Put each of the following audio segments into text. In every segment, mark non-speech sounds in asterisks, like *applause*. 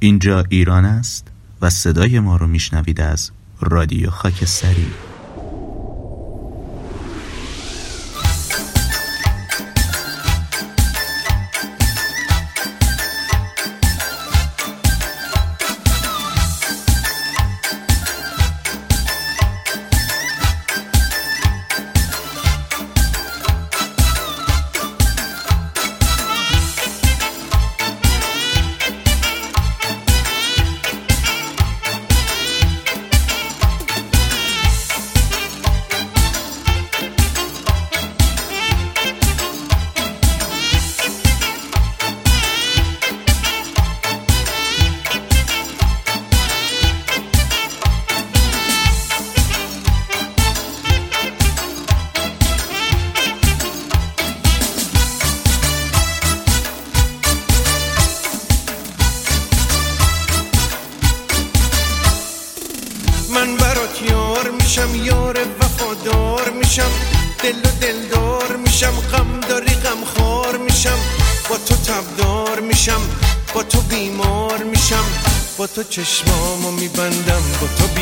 اینجا ایران است و صدای ما رو میشنوید از رادیو خاکستری.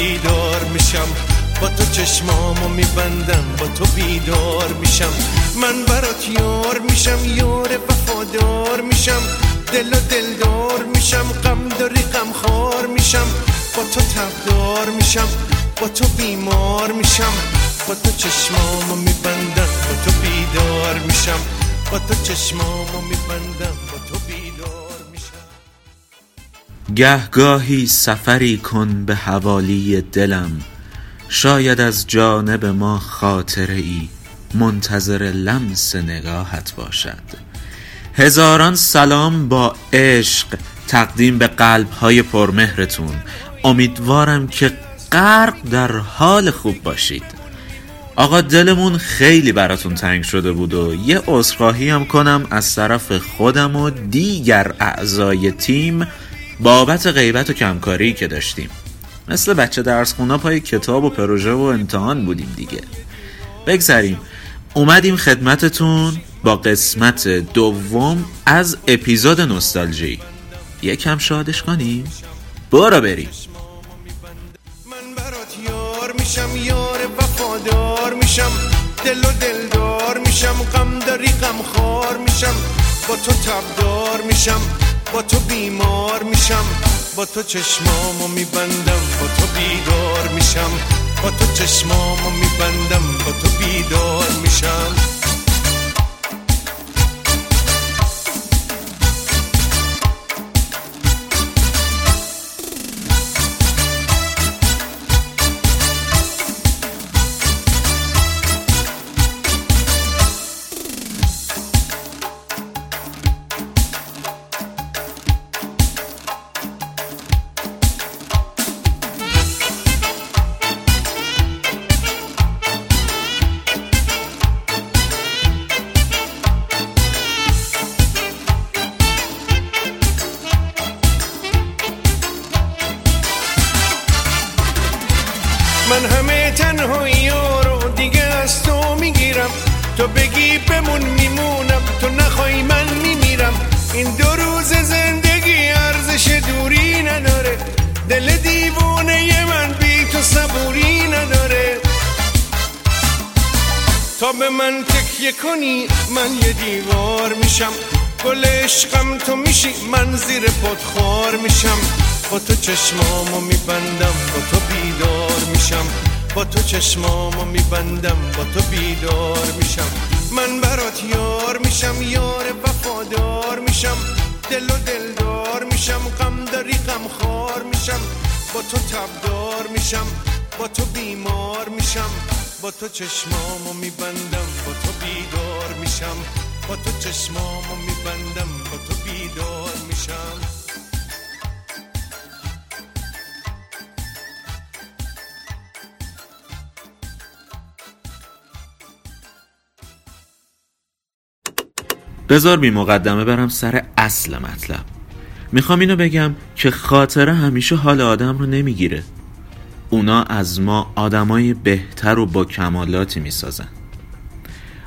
بیدار میشم. با تو چشمامو میبندم با تو بیدار میشم. من برات یار میشم یار وفادار میشم. دل و دلدار میشم غم داری غم خار میشم. با تو تبدار میشم با تو بیمار میشم. با تو چشمامو میبندم با تو بیدار میشم. با تو چشمامو میبندم با تو گهگاهی سفری کن به حوالی دلم. شاید از جانب ما خاطره ای منتظر لمس نگاهت باشد. هزاران سلام با عشق تقدیم به قلب های پرمهرتون. امیدوارم که غرق در حال خوب باشید. آقا دلمون خیلی براتون تنگ شده بود و یه عذرخواهی هم کنم از طرف خودم و دیگر اعضای تیم. بابت غیبت و کمکاری که داشتیم. مثل بچه درس خونا پای کتاب و پروژه و امتحان بودیم دیگه. بگذریم. اومدیم خدمتتون با قسمت دوم از اپیزود نوستالژی. یکم شادش کنیم. برو بریم. من برات یار میشم یار وفادار میشم. دل و دلدار میشم غم داری غم خار میشم. با تو تبدار میشم. با تو بیمار میشم. با تو چشمامو میبندم با تو بیدار میشم. با تو چشمامو میبندم با تو بیدار میشم. چشمامو میبندم با تو بیدار میشم. با تو چشمامو میبندم با تو بیدار میشم. من برات یار میشم یار وفادار میشم. دل و دلدار میشم غم داری غم خار میشم. با تو تبدار میشم با تو بیمار میشم. با تو چشمامو میبندم با تو بیدار میشم. با تو چشمامو میبندم با تو بیدار میشم. بذار بی مقدمه برم سر اصل مطلب. می‌خوام اینو بگم که خاطره همیشه حال آدم رو نمی‌گیره. اونا از ما آدمای بهتر و با کمالاتی می‌سازن.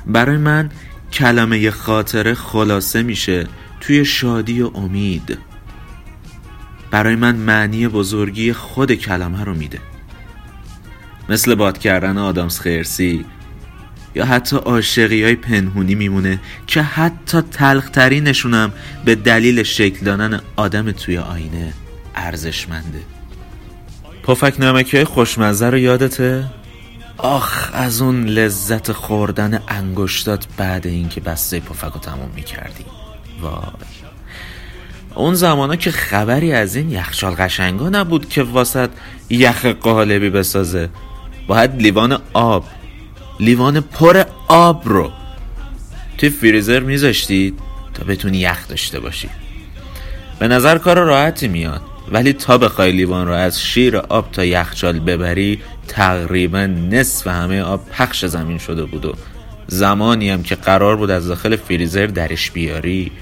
برای من کلمه خاطره خلاصه میشه توی شادی و امید. برای من معنی بزرگی خود کلمه رو میده. مثل باد کردن آدامس خرسی یا حتی عاشقی های پنهونی میمونه که حتی تلخترینشونم به دلیل شکل دادن آدم توی آینه ارزشمنده. پفک نمکی خوشمزه رو یادته؟ آخ از اون لذت خوردن انگشتات بعد اینکه بسته پفک رو تموم می‌کردی. وای. اون زمانا که خبری از این یخچال قشنگا نبود که واسط یخ قالبی بسازه. باید لیوان آب لیوان پر آب رو توی فریزر میذاشتید تا بتونی یخ داشته باشی. به نظر کار راحتی میاد. ولی تا بخوای لیوان رو از شیر آب تا یخچال ببری تقریبا نصف همه آب پخش زمین شده بود و زمانی هم که قرار بود از داخل فریزر درش بیاری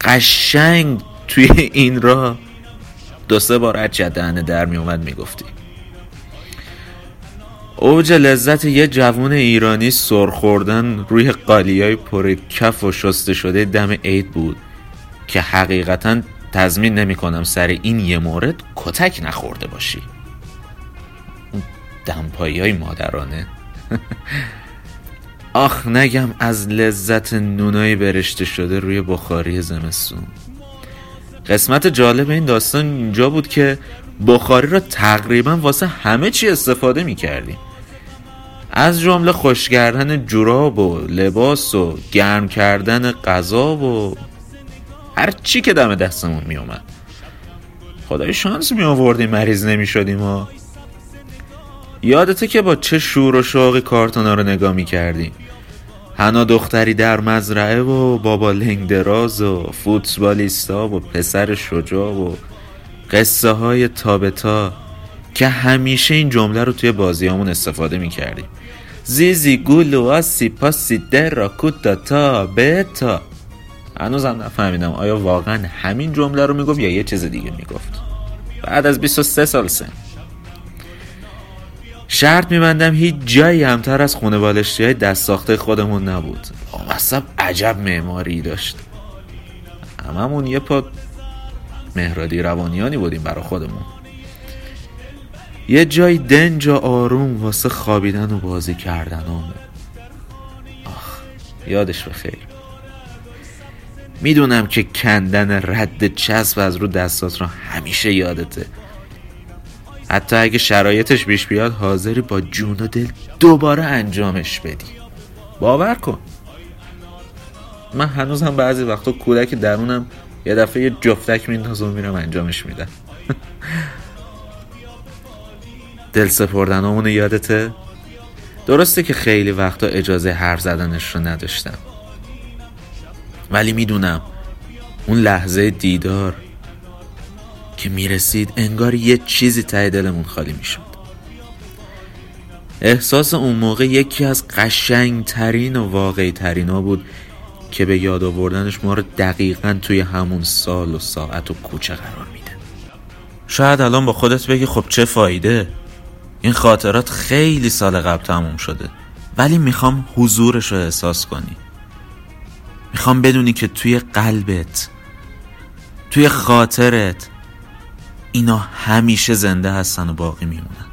قشنگ توی این را دو سه بار از جدهن در می اومد اوج لذت یه جوون ایرانی سرخوردن روی قالیای پر کف و شسته شده دم عید بود که حقیقتا تضمین نمی کنم سر این یه مورد کتک نخورده باشی. دمپایی های مادرانه. *laughs* آخ نگم از لذت نونای برشته شده روی بخاری زمستون. قسمت جالب این داستان اینجا بود که بخاری را تقریبا واسه همه چی استفاده می کردیم از جمله خوش کردن جوراب و لباس و گرم کردن غذا و هر چی که دم دستمون می اومد خدای شانس می آوردیم مریض نمی شدیم و یادته که با چه شور و شوقی کارتونا رو نگاه می کردیم هنا دختری در مزرعه و بابا لنگ دراز و فوتبالیستا و پسر شجاع و قصه های تابتا که همیشه این جمله رو توی بازیامون استفاده می کردیم زیزی گولو آسی پاسی در را کوتا تا بتا هنوزم نفهمیدم آیا واقعا همین جمله رو می‌گفت یا یه چیز دیگه می‌گفت. بعد از 23 سال سن. شرط میبندم هیچ جایی همتر از خونه بالشتی های دست ساخته خودمون نبود. مصب عجب معماری داشت. هممون یه پا مهرادی روانیانی بودیم برا خودمون. یه جای دنج و آروم واسه خوابیدن و بازی کردن آخ یادش بخیر. می‌دونم که کندن رد چسب از رو دستات رو همیشه یادته. حتی اگه شرایطش بیش بیاد حاضری با جون و دل دوباره انجامش بدی. باور کن. من هنوز هم بعضی وقتا کودک درونم یه دفعه یه جفتک میندازم و میرم انجامش میدم. *laughs* دل سپردن همون یادته؟ درسته که خیلی وقتا اجازه حرف زدنش رو نداشتم. ولی می‌دونم اون لحظه دیدار که می‌رسید انگار یه چیزی ته دلمون خالی می‌شد. احساس اون موقع یکی از قشنگ ترین و واقعی ترین ها بود که به یاد آوردنش ما رو دقیقا توی همون سال و ساعت و کوچه قرار میده. شاید الان با خودت بگی خب چه فایده؟ این خاطرات خیلی سال قبل تموم شده. ولی می‌خوام حضورش رو احساس کنی. می‌خوام بدونی که توی قلبت توی خاطرت اینا همیشه زنده هستن و باقی میمونن.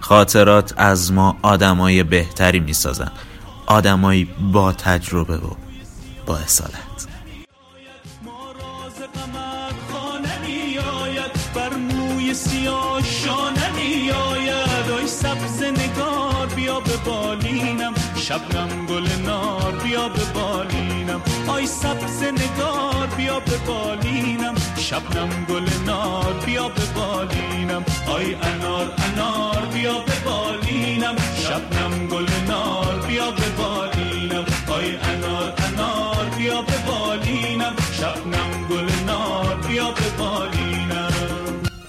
خاطرات از ما آدمای بهتری می‌سازن. آدمایی با تجربه و با اصالت. بالینم. شبنم گل نار بیا به بالینم. آی سبز نگار بیا به بالینم. شبنم گل نار بیا به بالینم. آی انار انار بیا به بالینم. شبنم گل نار بیا به بالینم. آی انار انار بیا به بالینم. شبنم گل نار بیا به بالینم.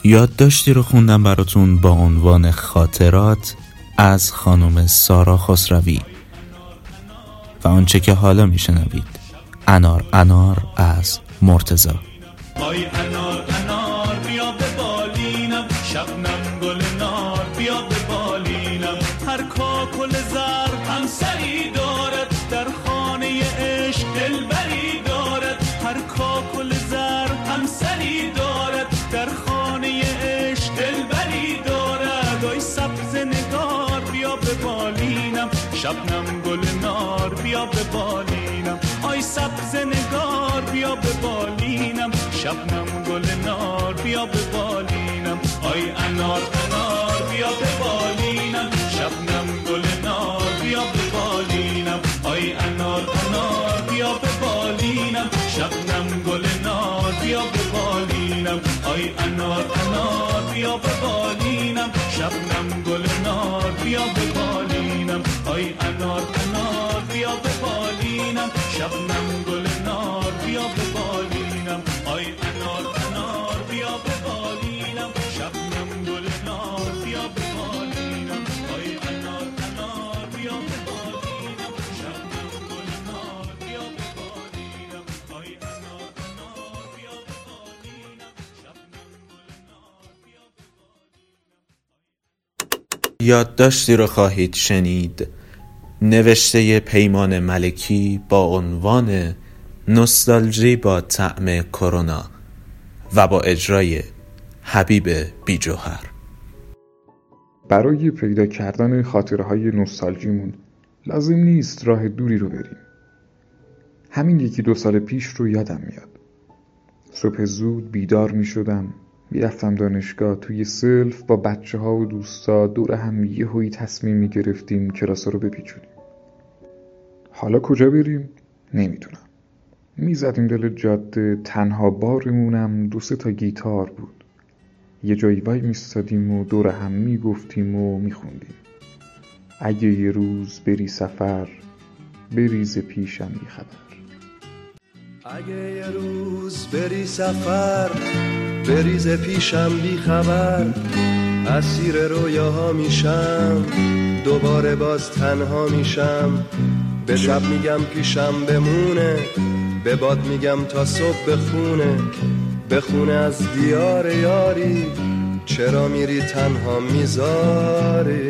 یادداشتی رو خوندم براتون با عنوان خاطرات. از خانم سارا خسروی و آنچه که حالا میشنوید. انار انار از مرتزا سبز نگار بیا به بالینم. شبنم یادداشتی رو خواهید شنید. نوشته پیمان ملکی با عنوان نوستالژی با طعم کرونا و با اجرای حبیب بیجوهر. برای پیدا کردن خاطره های نوستالژیمون لازم نیست راه دوری رو بریم. همین یکی دو سال پیش رو یادم میاد. صبح زود بیدار می شدم می‌رفتم دانشگاه توی سلف با بچه ها و دوستا دور هم یه تصمیم می گرفتیم کلاسا رو بپیچونیم. حالا کجا بریم؟ نمی‌دونم. می‌زدیم دل جاده تنها بارمونم دو سه تا گیتار بود. یه جایی وای میستادیم و دور هم می‌گفتیم و میخوندیم. اگه یه روز بری سفر بریز پیشم بیخبر اگه یه روز بری سفر بریز پیشم بی خبر اسیر رویاها میشم دوباره باز تنها میشم. به شب میگم پیشم بمونه به باد میگم تا صبح بخونه. بخونه از دیار یاری چرا میری تنها می‌ذاری؟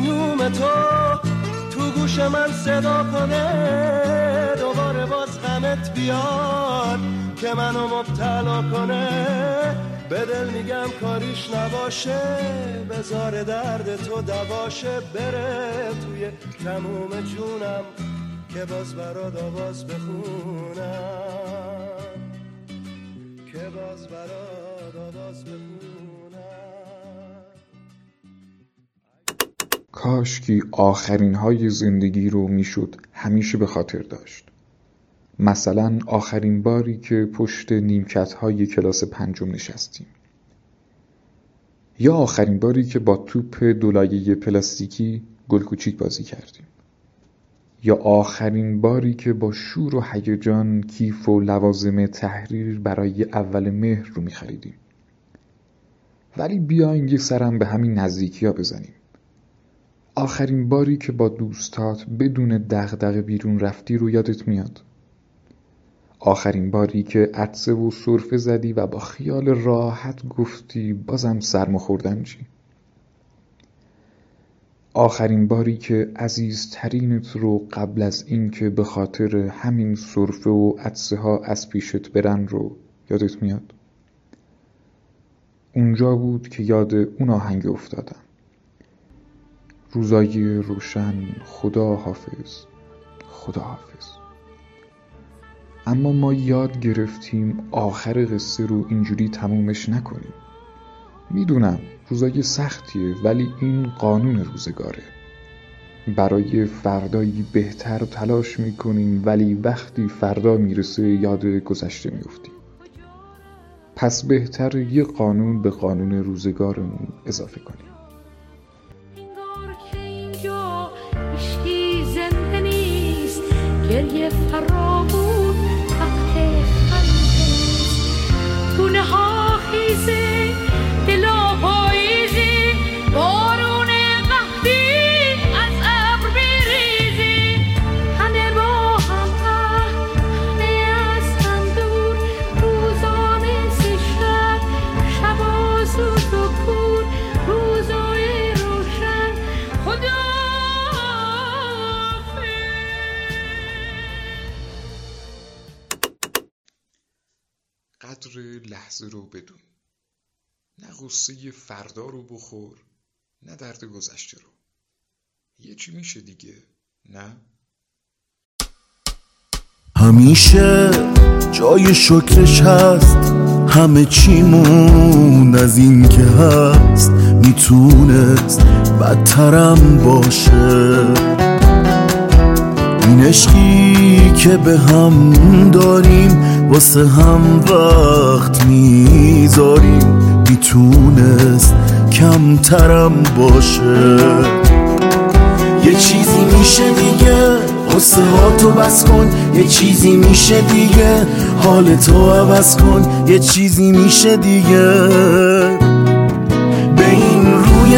نوم تو تو گوش من صدا کنه دوباره باز غمت بیاد که منو مبتلا کنه. به دل میگم کاریش نباشه بزار درد تو دواشه بره توی تموم جونم که باز برات آواز بخونم. که باز برات آواز بخونم. کاشکی آخرین های زندگی رو می‌شد همیشه به خاطر داشت. مثلا آخرین باری که پشت نیمکت های کلاس پنجم نشستیم. یا آخرین باری که با توپ دولایه پلاستیکی گل کوچیک بازی کردیم. یا آخرین باری که با شور و هیجان کیف و لوازم تحریر برای اول مهر رو میخریدیم. ولی بیاین یه سرم به همین نزدیکی ها بزنیم. آخرین باری که با دوستات بدون دغدغه بیرون رفتی رو یادت میاد. آخرین باری که عطسه و سرفه زدی و با خیال راحت گفتی بازم سرما خوردم چی؟ آخرین باری که عزیزترینت رو قبل از اینکه به خاطر همین سرفه و عطسه ها از پیشت برن رو یادت میاد. اونجا بود که یاد اون آهنگ افتادم. روزای روشن. خدا حافظ. خدا حافظ. اما ما یاد گرفتیم آخر قصه رو اینجوری تمومش نکنیم. می‌دونم روزای سختیه ولی این قانون روزگاره. برای فردایی بهتر تلاش می‌کنیم ولی وقتی فردا می‌رسه یاد گذشته میفتیم پس بهتر یه قانون به قانون روزگارمون اضافه کنیم. اینجا هیچی زنده نیست گریه فراموش لحظه رو بدون. نه غصه فردا رو بخور نه درد گذشته رو. یه چی میشه دیگه نه؟ همیشه جای شکرش هست همه چیمون از این که هست. می‌تونست بدترم باشه. این عشقی که به هم داریم واسه هم وقت می‌ذاریم. می‌تونست کمترم باشه. یه چیزی میشه دیگه قصه ها تو بس کن. یه چیزی میشه دیگه حال تو عوض کن. یه چیزی میشه دیگه.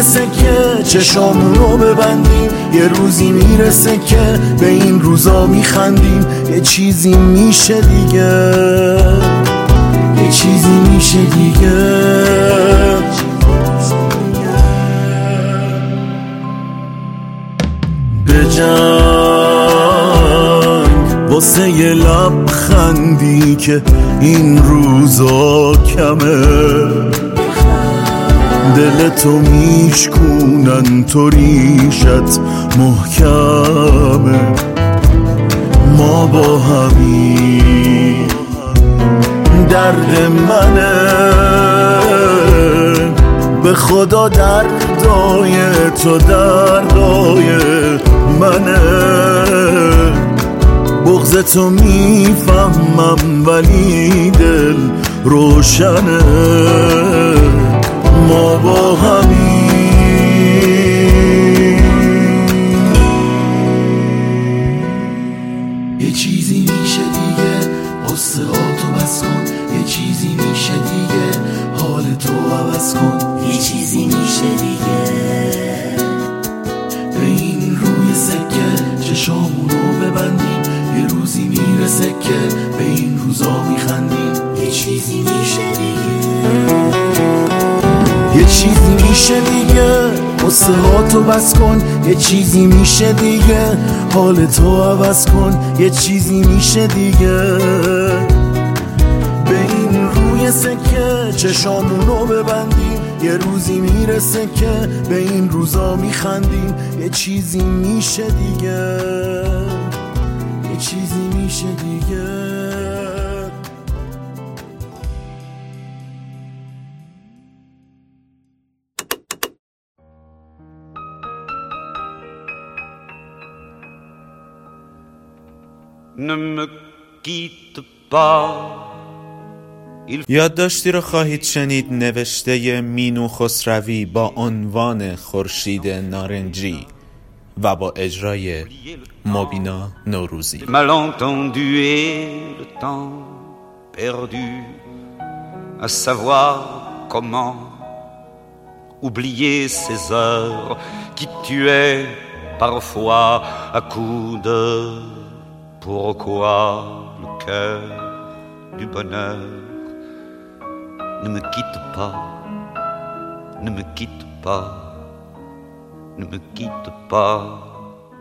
این روی سکه چشامون رو ببندیم. یه روزی می‌رسه که به این روزا میخندیم. یه چیزی میشه دیگه. یه چیزی میشه دیگه. به جنگ واسه یه لبخندی که این روزا کمه. دل تو میشکونن تو ریشت محکمه. ما با همین درد منه. به خدا دردای تو دردای منه. بغز تو می‌فهمم ولی دل روشنه. ما با همین یه چیزی میشه دیگه قصه تو بس کن. یه چیزی میشه دیگه حال تو عوض کن. یه چیزی میشه دیگه. به این روی سکه چشامون رو ببندیم. یه روزی می‌رسه که به این روزا میخندیم. یه چیزی میشه دیگه. چیزی میشه دیگه. قصه ها تو بس کن یه چیزی میشه دیگه. حال تو عوض کن یه چیزی میشه دیگه. به این روی سکه رو ببندیم. یه روزی می‌رسه که به این روزا میخندیم. یه چیزی میشه دیگه. یه چیزی میشه دیگه. Ne me quitte pas. یادداشتی را خواهید شنید نوشته مینو خسروی با عنوان خورشید نارنجی و با اجرای مبینا نوروزی malentendu et le temps perdu à savoir comment oublier ces heures qui tuaient parfois à coups de pourquoi le cœur du bonheur ne me quitte pas, ne me quitte pas, ne me quitte pas,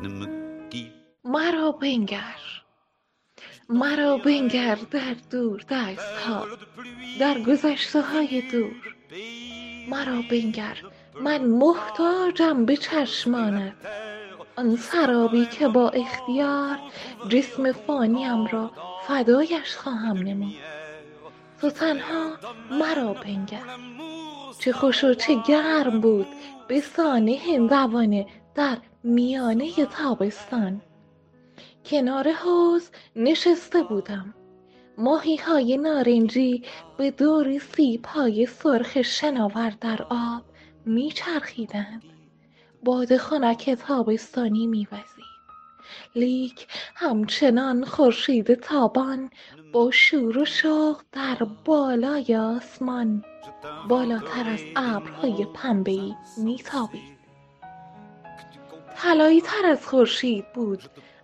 ne me quitte مرا بنگر مرا بنگر در دور دست ها در گذشته های دور مرا بنگر من محتاجم به چشمانت آن سرابی که با اختیار جسم فانیم را فدایش خواهم نمود. تو تنها مرا بنگر. چه خوش و چه گرم بود به سانه هندوانه در میانه تابستان. کنار حوز نشسته بودم. ماهی های نارنجی به دور سیب های سرخ شناور در آب میچرخیدند. باد خنک تابستانی میوزید لیک همچنان خورشید تابان با شور و شوق در بالای آسمان. بالاتر از ابرهای پنبهای میتابید طلایی تر از خورشید بود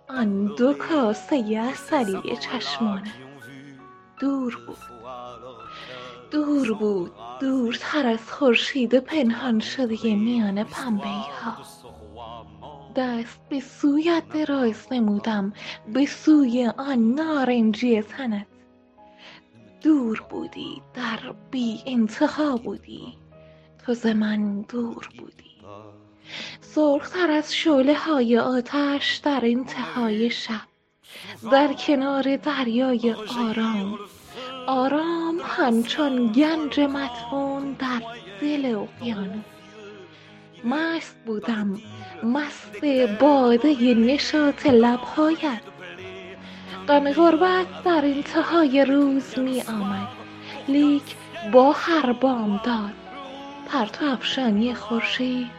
آن دو کاسه اصلی چشمانه. دور بود. دور بود. دورتر از خورشید پنهان شده میان پنبه ها دست به سویت دراز نمودم. به سوی آن نارنجی تنت دور بودی. در بی انتها بودی. تو ز من دور بودی. سرختر از شعله های آتش در انتهای شب. در کنار دریای آرام. آرام همچون گنج مدفون در دل اقیانوس. مست بودم مست باده نشاط لبهایت. غم غربت در انتهای روز می آمد. لیک با هر بامداد پرتو افشانی خورشید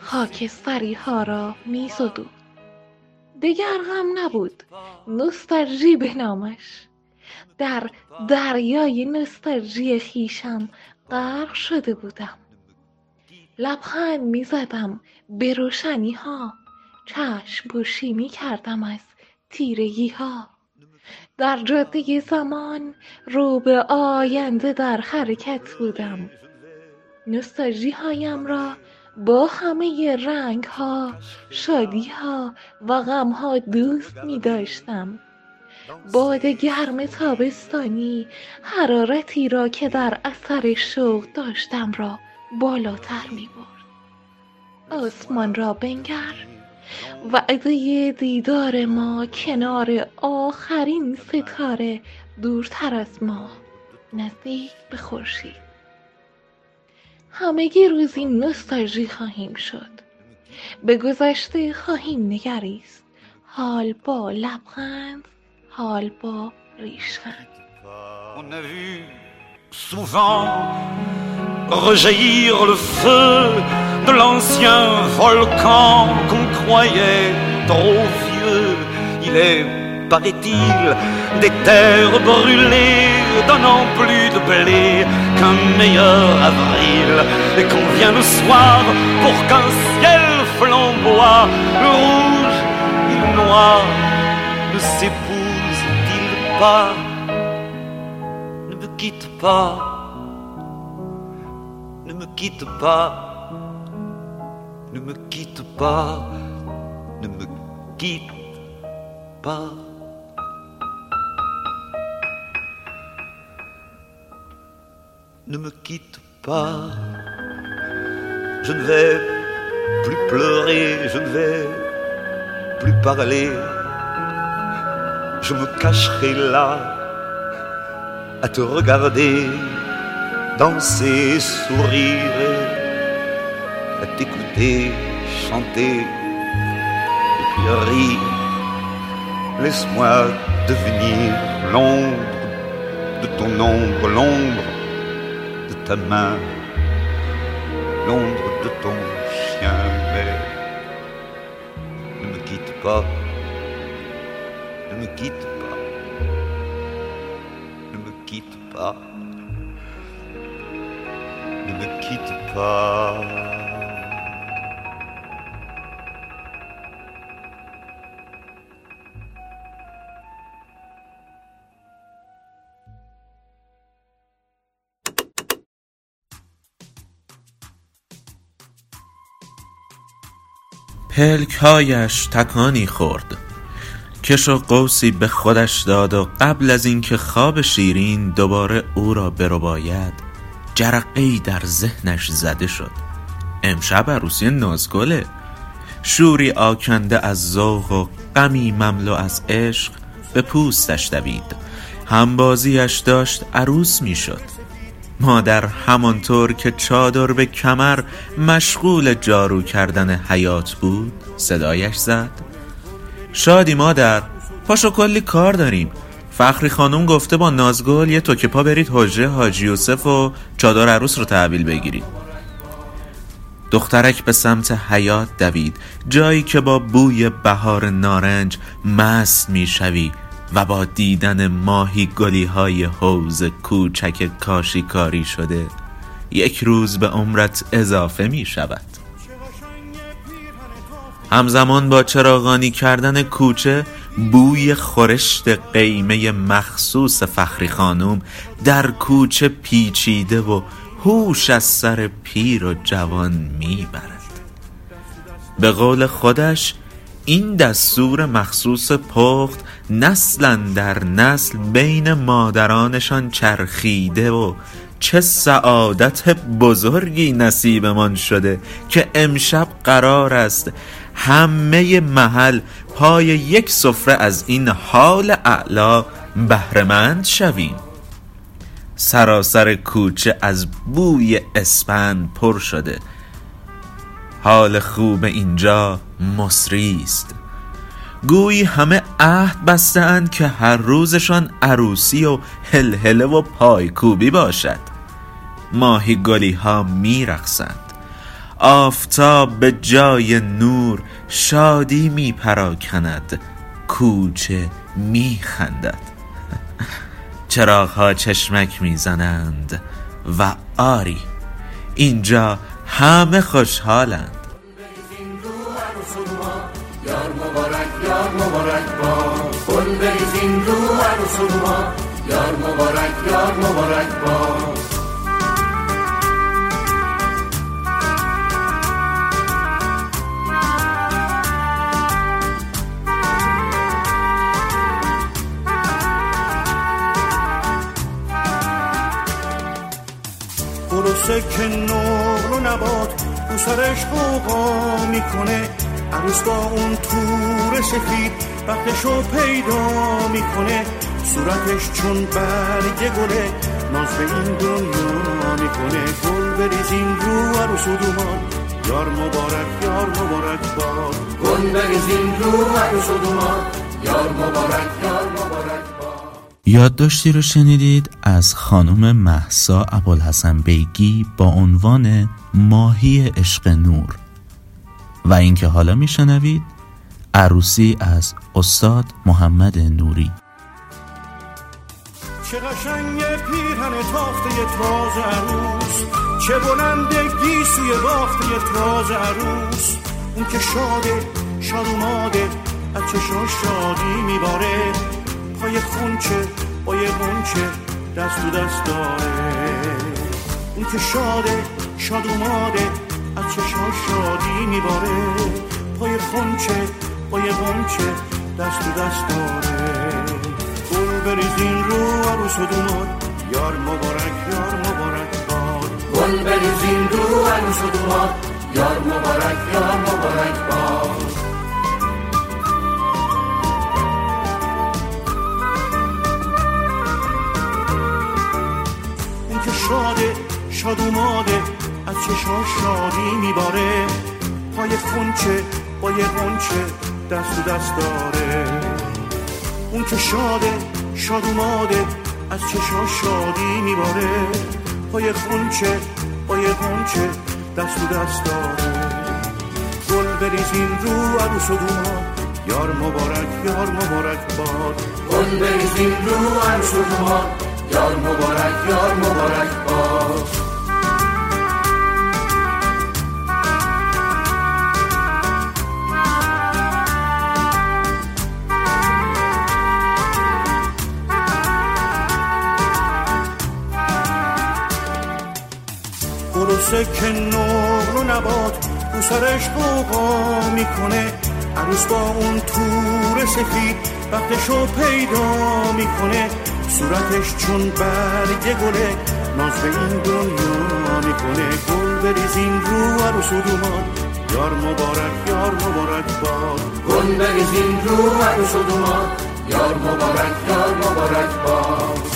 خاکستری ها را می زدود. دگر غم نبود. نوستالژی به نامش. در دریای نوستالژی خویشم غرق شده بودم. لبخند می زدم به روشنی ها چشم پوشی می کردم از تیرگی ها در جاده زمان رو به آینده در حرکت بودم. نوستالژی هایم را با همه رنگ ها شادی ها و غم ها دوست می داشتم باد گرم تابستانی حرارتی را که در اثر شوق داشتم را بالاتر می برد آسمان را بنگر وعده دیدار ما کنار آخرین ستاره دورتر از ما نزدیک به خورشید. همگی روزی نوستالژی خواهیم شد. به گذشته خواهیم نگریست. حال با لبخند On a vu souvent rejaillir le feu de l'ancien volcan qu'on croyait trop vieux. Il est, paraît-il, des terres brûlées donnant plus de blé qu'un meilleur avril. Et qu'on vient le soir pour qu'un ciel flamboie, le rouge et le noir de ses pas Ne me quitte pas, ne me quitte pas, ne me quitte pas, ne me quitte pas. ne me quitte pas. Je ne vais plus pleurer, je ne vais plus parler. Je me cacherai là à te regarder, danser, sourire, à t'écouter, chanter et puis rire. Laisse-moi devenir l'ombre de ton ombre, l'ombre de ta main, l'ombre de ton chien, mais ne me quitte pas, ne me quitte pas, ne me quitte pas, ne me quitte pas. پلکهایش تکانی خورد کش و قوسی به خودش داد و قبل از اینکه خواب شیرین دوباره او را برباید جرقه ای در ذهنش زده شد. امشب عروسی نازگله. شوری آکنده از ذوق و غمی مملو از عشق به پوستش دوید. همبازیش داشت عروس می‌شد. مادر همانطور که چادر به کمر مشغول جارو کردن حیات بود صدایش زد. شادی مادر پاشو کلی کار داریم. فخری خانم گفته با نازگل یه توکه پا برید حجره حاجی یوسف و چادر عروس رو تحویل بگیرید. دخترک به سمت حیات دوید. جایی که با بوی بهار نارنج مست می‌شوی و با دیدن ماهی گلی های حوز کوچک کاشیکاری شده یک روز به عمرت اضافه می شود همزمان با چراغانی کردن کوچه بوی خورشت قیمه مخصوص فخری خانوم در کوچه پیچیده و هوش از سر پیر و جوان می‌برد. به قول خودش این دستور مخصوص پخت نسلا در نسل بین مادرانشان چرخیده و چه سعادت بزرگی نصیبمان شده که امشب قرار است همه محل پای یک سفره از این حال اعلا بهرهمند شویم. سراسر کوچه از بوی اسپند پر شده. حال خوب اینجا مصری است. گویی همه عهد بستند که هر روزشان عروسی و هلهله و پایکوبی باشد. ماهی گلی ها می رخصند. آفتاب به جای نور شادی می پراکند کوچه می خندد. *laughs* چراغ ها چشمک می زنند و آری اینجا همه خوشحالند. یار مبارک یار مبارک با گل بریزین رو عروس ما یار مبارک یار مبارک با. گروسه که نور و نبات رو سرش قوقا می‌کنه. عروس با اون تور سفید وقتشو پیدا می‌کنه. صورتش چون برگ گله ناز به این دنیا می‌کنه. گل بریزین رو عروس و دومان. یار مبارک یار مبارک باد. گل بریزین رو عروس و دومان. یار مبارک یار مبارک یادداشتی رو شنیدید از خانم محسا ابوالحسن بیگی با عنوان ماهی عشق نور. و اینکه حالا میشنوید عروسی از استاد محمد نوری. چه قشنگ پیرهن تافته تازه عروس چه بلندگی سوی بافته تازه عروس. اون که شاده شاد اوماده از چشاش شادی میباره. پای خونچه با یه غنچه دست تو دست داره. اون که شاده شاد اوماده از چشاش شادی میباره. پای خونچه با یه غنچه دست تو دست داره. گل بریزین رو عروس و دوماد یار مبارک یار مبارک باد. گل بریزین رو عروس و دوماد یار مبارک یار مبارک باد. شاده شاد اوماده از چشاش شادی میباره. پای خونچه با یه غنچه دست تو دست داره. اون که شاده شاد اوماده از چشاش شادی میباره. پای خونچه با یه غنچه دست تو دست داره. گل بریزین رو عروس و دوماد یار مبارک یار مبارک باد. گل بریزین رو عروس و دوماد یار مبارک یار مبارک باد گروسه که نور و نبات رو سرش قوقا می‌کنه. عروس با اون تور سفید وقتشو پیدا می‌کنه. صورتش چون برگ گله ناز به این دنیا می‌کنه. گل بریزین رو عروس دومان یار مبارک یار مبارک باد. گل بریزین رو عروس دومان یار مبارک یار مبارک باد.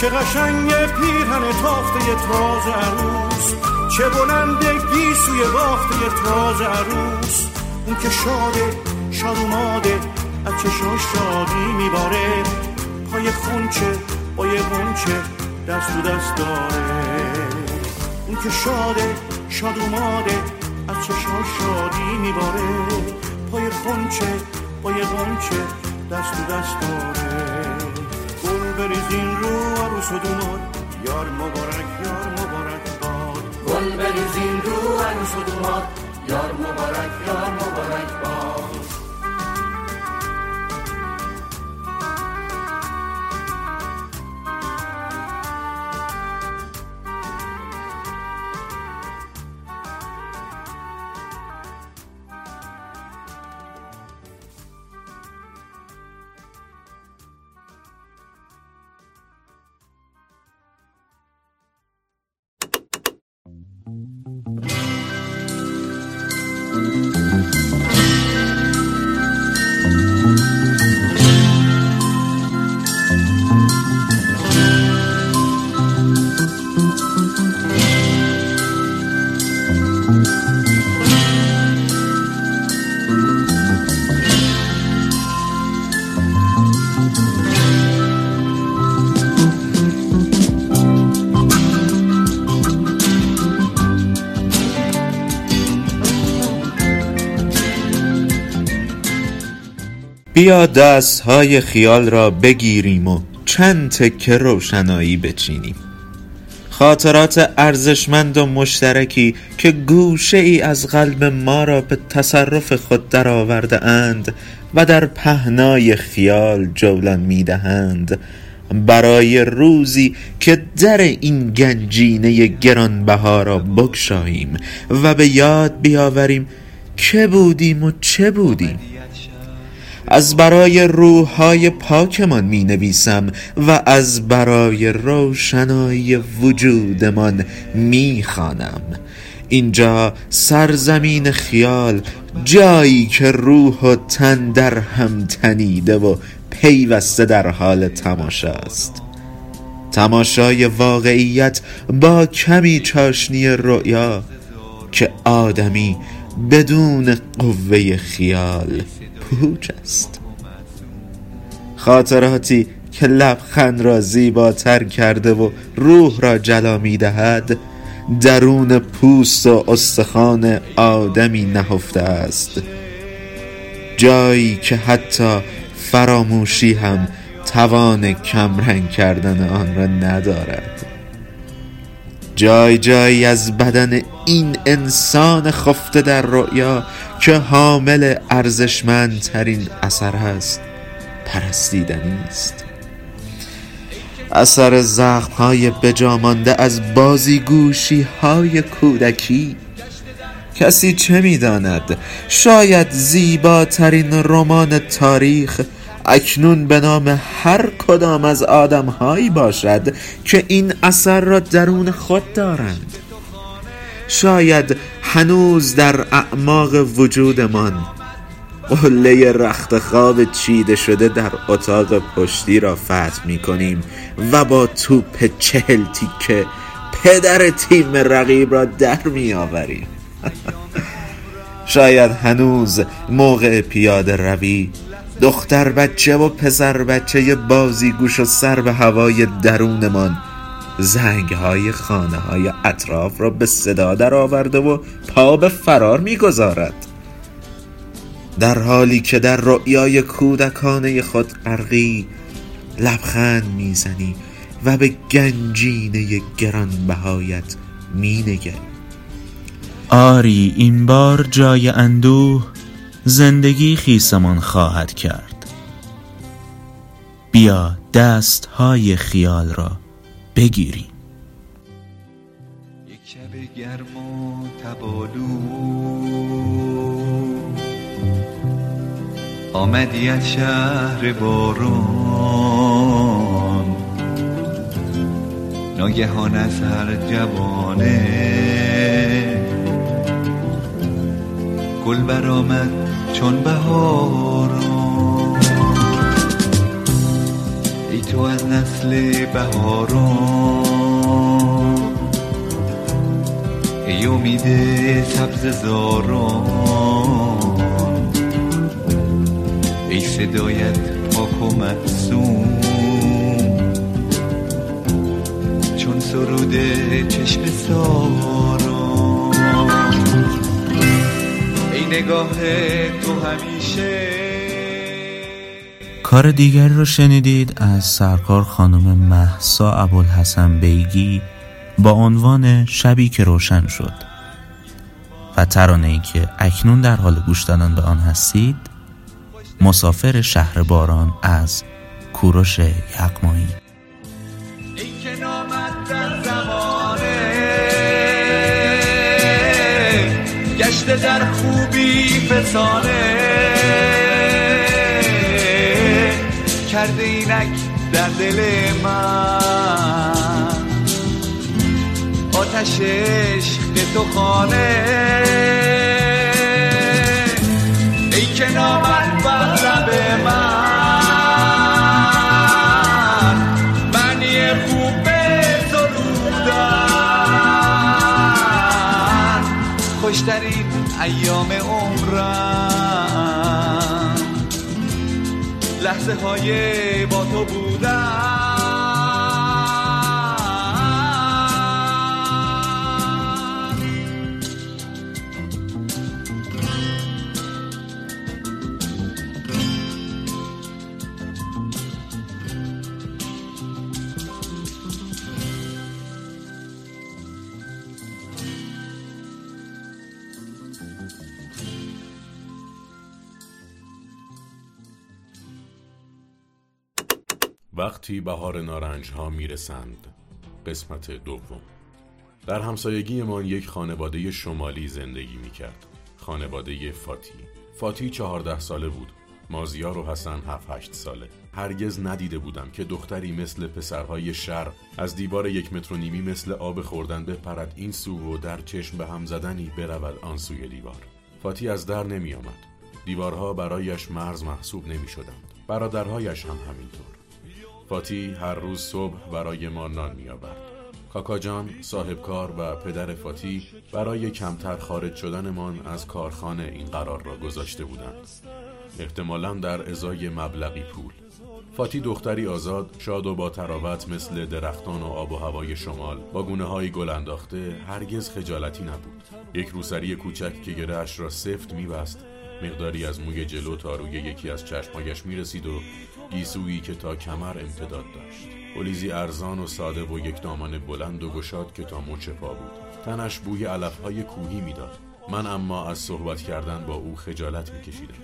چه قشنگ پیرهن تافته تازه عروس چه بلندگی سوی بافته تازه عروس. اون که شاده شاد اوماده از چشاش شادی میباره. پای خونچه با یه غنچه دست تو دست داره. اون که شاده شاد اوماده از چشاش شادی میباره. پای خونچه با یه غنچه دست تو دست داره. بریزین رو عروس و دوماد یار مبارک یار مبارک باد. گل بریزین رو عروس و دوماد یار مبارک یار مبارک باد. بیا دست های خیال را بگیریم و چند تکه روشنایی بچینیم. خاطرات ارزشمند و مشترکی که گوشه ای از قلب ما را به تصرف خود درآورده اند و در پهنای خیال جولان می دهند برای روزی که در این گنجینه گرانبها را بگشاییم و به یاد بیاوریم که بودیم و چه بودیم. از برای روحهای پاکمان می نویسم و از برای روشنایی وجودمان می خوانم اینجا سرزمین خیال جایی که روح و تن در هم تنیده و پیوسته در حال تماشاست تماشای واقعیت با کمی چاشنی رؤیا که آدمی بدون قوه خیال پوچ است. خاطراتی که لبخند را زیباتر کرده و روح را جلا می دهد درون پوست و استخوان آدمی نهفته است. جایی که حتی فراموشی هم توان کمرنگ کردن آن را ندارد. جای جایی از بدن این انسان خفته در رؤیا که حامل ارزشمندترین اثر است پرستیدنی است. اثر زخم های بجامانده از بازیگوشی های کودکی. کسی چه می‌داند؟ شاید زیباترین رمان تاریخ اکنون به نام هر کدام از آدم هایی باشد که این اثر را درون خود دارند. شاید هنوز در اعماق وجودمان. قله رخت خواب چیده شده در اتاق پشتی را فتح می کنیم و با توپ چهل تیکه پدر تیم رقیب را در می آوریم *laughs* شاید هنوز موقع پیاده روی دختر بچه و پسر بچه بازیگوش و سر به هوای درونمان زنگ های خانه های اطراف را به صدا در آورده و پا به فرار می‌گذارد. در حالی که در رؤیای کودکانه خود غرقی لبخند می‌زنی و به گنجینه گرانبهایت مینگری. آری این بار جای اندوه زندگی خیسمان خواهد کرد. بیا دست های خیال را بگیریم یک شب گرم و تبالو. آمدی از شهر باران ناگهان از هر جوانه. گل برآمد چون بهاران ای تو از نسل بهاران ای امید سبز زاران ای صدایت پاک و معصوم. چون سرود چشم ساران ای نگاه تو همیشه کار دیگری رو شنیدید از سرکار خانم محسا ابوالحسن بیگی با عنوان شبی که روشن شد. و ترانه ای که اکنون در حال گوش دادن به آن هستید مسافر شهر باران از کوروش زمانه گشته در خوبی فسانه. کرده اینک در دل من. آتش عشق تو خانه. ای که نامد بر لب من. معنی خوب سرودن خوشترین ایام عمرم. لحظه های با تو بودن وقتی بهار نارنج ها می‌رسند قسمت دوم. در همسایگیمان یک خانواده شمالی زندگی می‌کرد. خانواده فاتی. فاتی چهارده ساله بود. مازیار و حسن هفت هشت ساله. هرگز ندیده بودم که دختری مثل پسرهای شر از دیوار یک متر و نیمی مثل آب خوردن بپرد این سو و در چشم به هم زدنی برود آن سوی دیوار. فاتی از در نمی آمد دیوارها برایش مرز محسوب نمی شدند برادرهایش هم همینطور. فاتی هر روز صبح برای ما نان می آورد. کاکا جان صاحبکار و پدر فاتی برای کمتر خارج شدنمان از کارخانه این قرار را گذاشته بودند. احتمالا در ازای مبلغی پول. فاتی دختری آزاد، شاد و با تراوت مثل درختان و آب و هوای شمال با گونه های گل انداخته هرگز خجالتی نبود. یک روسری کوچک که گرهش را سفت میبست مقداری از موی جلو تا روی یکی از چشمهایش می‌رسید و گیسویی که تا کمر امتداد داشت. پلیزی ارزان و ساده و یک دامن بلند و گشاد که تا مچ پا بود. تنش بوی علفهای کوهی می‌داد. من اما از صحبت کردن با او خجالت میکشیدم.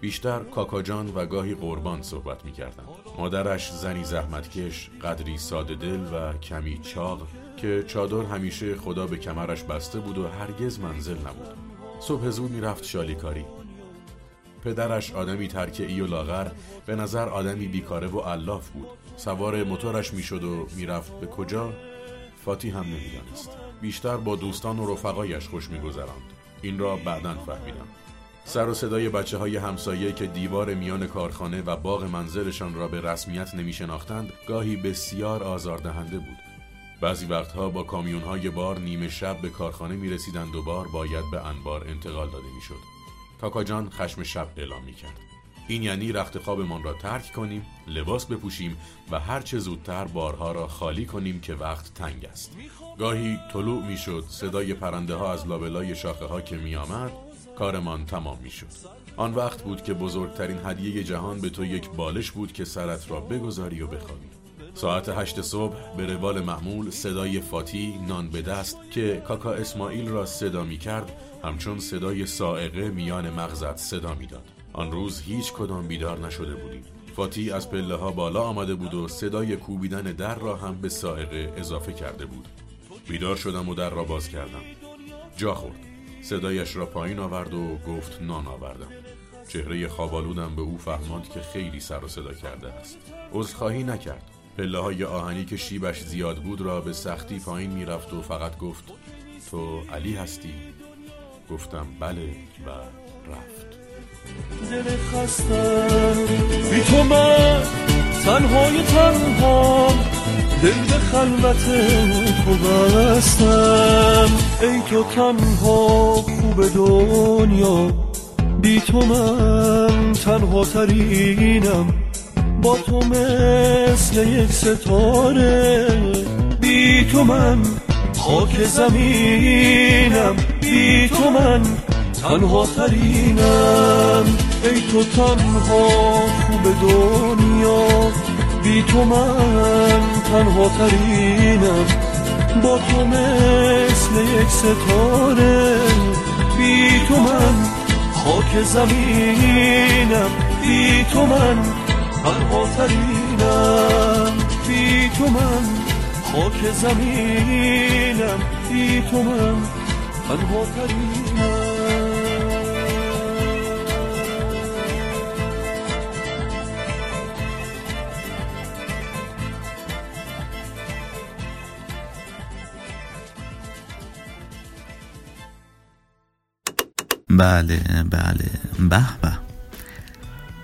بیشتر کاکاجان و گاهی قربان صحبت می‌کردم. مادرش زنی زحمتکش قدری ساده دل و کمی چاق که چادر همیشه خدا به کمرش بسته بود و هرگز منزل نبود. صبح زود می‌رفت شالیکاری. پدرش آدمی ترکعی و لاغر به نظر آدمی بیکاره و علاف بود. سوار موتورش می‌شد و می‌رفت. به کجا؟ فاتی هم نمی‌دانست. بیشتر با دوستان و رفقایش خوش میگذراند. این را بعدا فهمیدم. سر و صدای بچه های همسایه که دیوار میان کارخانه و باغ منزلشان را به رسمیت نمی شناختند گاهی بسیار آزاردهنده بود. بعضی وقتها با کامیون های بار نیمه شب به کارخانه می رسیدند و بار باید به انبار انتقال داده می شد. کاکا جان خشم شب اعلام می کرد. این یعنی رخت خوابمان را ترک کنیم، لباس بپوشیم و هرچه زودتر بارها را خالی کنیم که وقت تنگ است. گاهی طلوع می شد صدای پرنده ها از لابلای شاخه ها که می آمد کارمان تمام می شد. آن وقت بود که بزرگترین هدیه جهان به تو یک بالش بود که سرت را بگذاری و بخوابی. ساعت هشت صبح به روال معمول صدای فاتی نان به دست که کاکا اسماعیل را صدا می کرد همچون صدای سائقه میان مغزت صدا می‌داد. آن روز هیچ کدام بیدار نشده بودیم. فاتی از پله ها بالا آمده بود و صدای کوبیدن در را هم به سائقه اضافه کرده بود. بیدار شدم و در را باز کردم. جا خورد. صدایش را پایین آورد و گفت نان آوردم. چهره خوابالودم به او فهماند که خیلی سر و صدا کرده است. عذرخواهی نکرد. پله های آهنی که شیبش زیاد بود را به سختی پایین می‌رفت و فقط گفت تو علی هستی؟ گفتم بله و رفت. دل خستم. بی تو من تنهای تنها دل به خلوت تو بستم ای تو تنها خوب دنیا بی تو من تنها ترینم. با تو مثل یک ستاره. بی تو من خاک زمینم بی تو من تنها ترینم. ای تو تنها خوب دنیا بی تو من تنها ترینم. با تو مثل یک ستاره بی تو من خاک زمینم بی تو من تنها ترینم بی تو من خاک زمینم بی تو من. تنها ترینم بله بله. به به.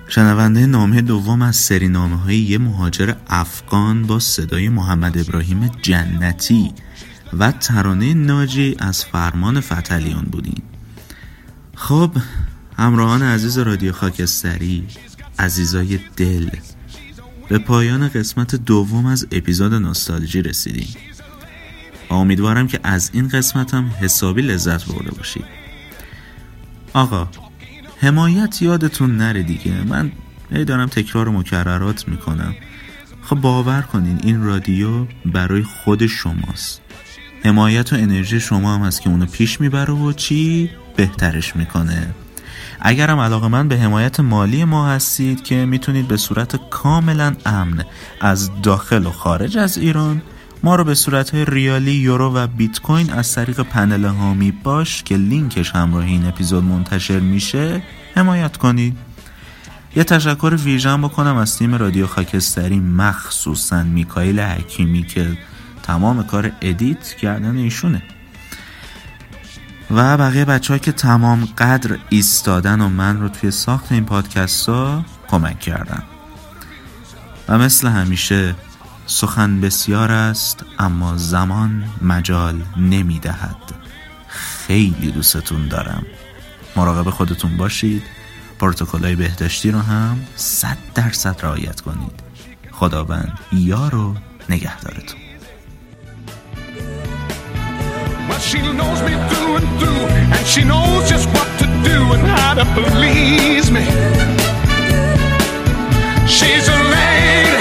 شنونده نامه دوم از سری نامه های یه مهاجر افغان با صدای محمد ابراهیم جنتی و ترانه ناجی از فرمان فتلیان بودین خب همراهان عزیز رادیو خاکستری عزیزای دل به پایان قسمت دوم از اپیزود نوستالژی رسیدیم. امیدوارم که از این قسمت هم حسابی لذت برده باشید. آقا حمایت یادتون نره دیگه. من ای دارم تکرار مکررات می‌کنم. خب باور کنین این رادیو برای خود شماست. حمایت و انرژی شما هم هست که اونو پیش می‌بره و چی بهترش می‌کنه. اگرم علاقه من به حمایت مالی ما هستید که می‌تونید به صورت کاملا امن از داخل و خارج از ایران ما رو به صورت ریالی یورو و بیت کوین از طریق پنل حامی باش که لینکش همراه این اپیزود منتشر میشه حمایت کنید. یه تشکر ویژه بکنم از تیم رادیو خاکستری مخصوصا میکایل حکیمی که تمام کار edit کردن ایشونه. و بقیه بچه ها که تمام قد ایستادن و من رو توی ساخت این پادکست ها کمک کردن. و مثل همیشه سخن بسیار است اما زمان مجال نمی دهد خیلی دوستتون دارم مراقب خودتون باشید پروتکل‌های بهداشتی رو هم صد درصد رعایت کنید خداوند یار و نگهدارتون She knows me through and through, and she knows just what to do and how to please me. She's a lady.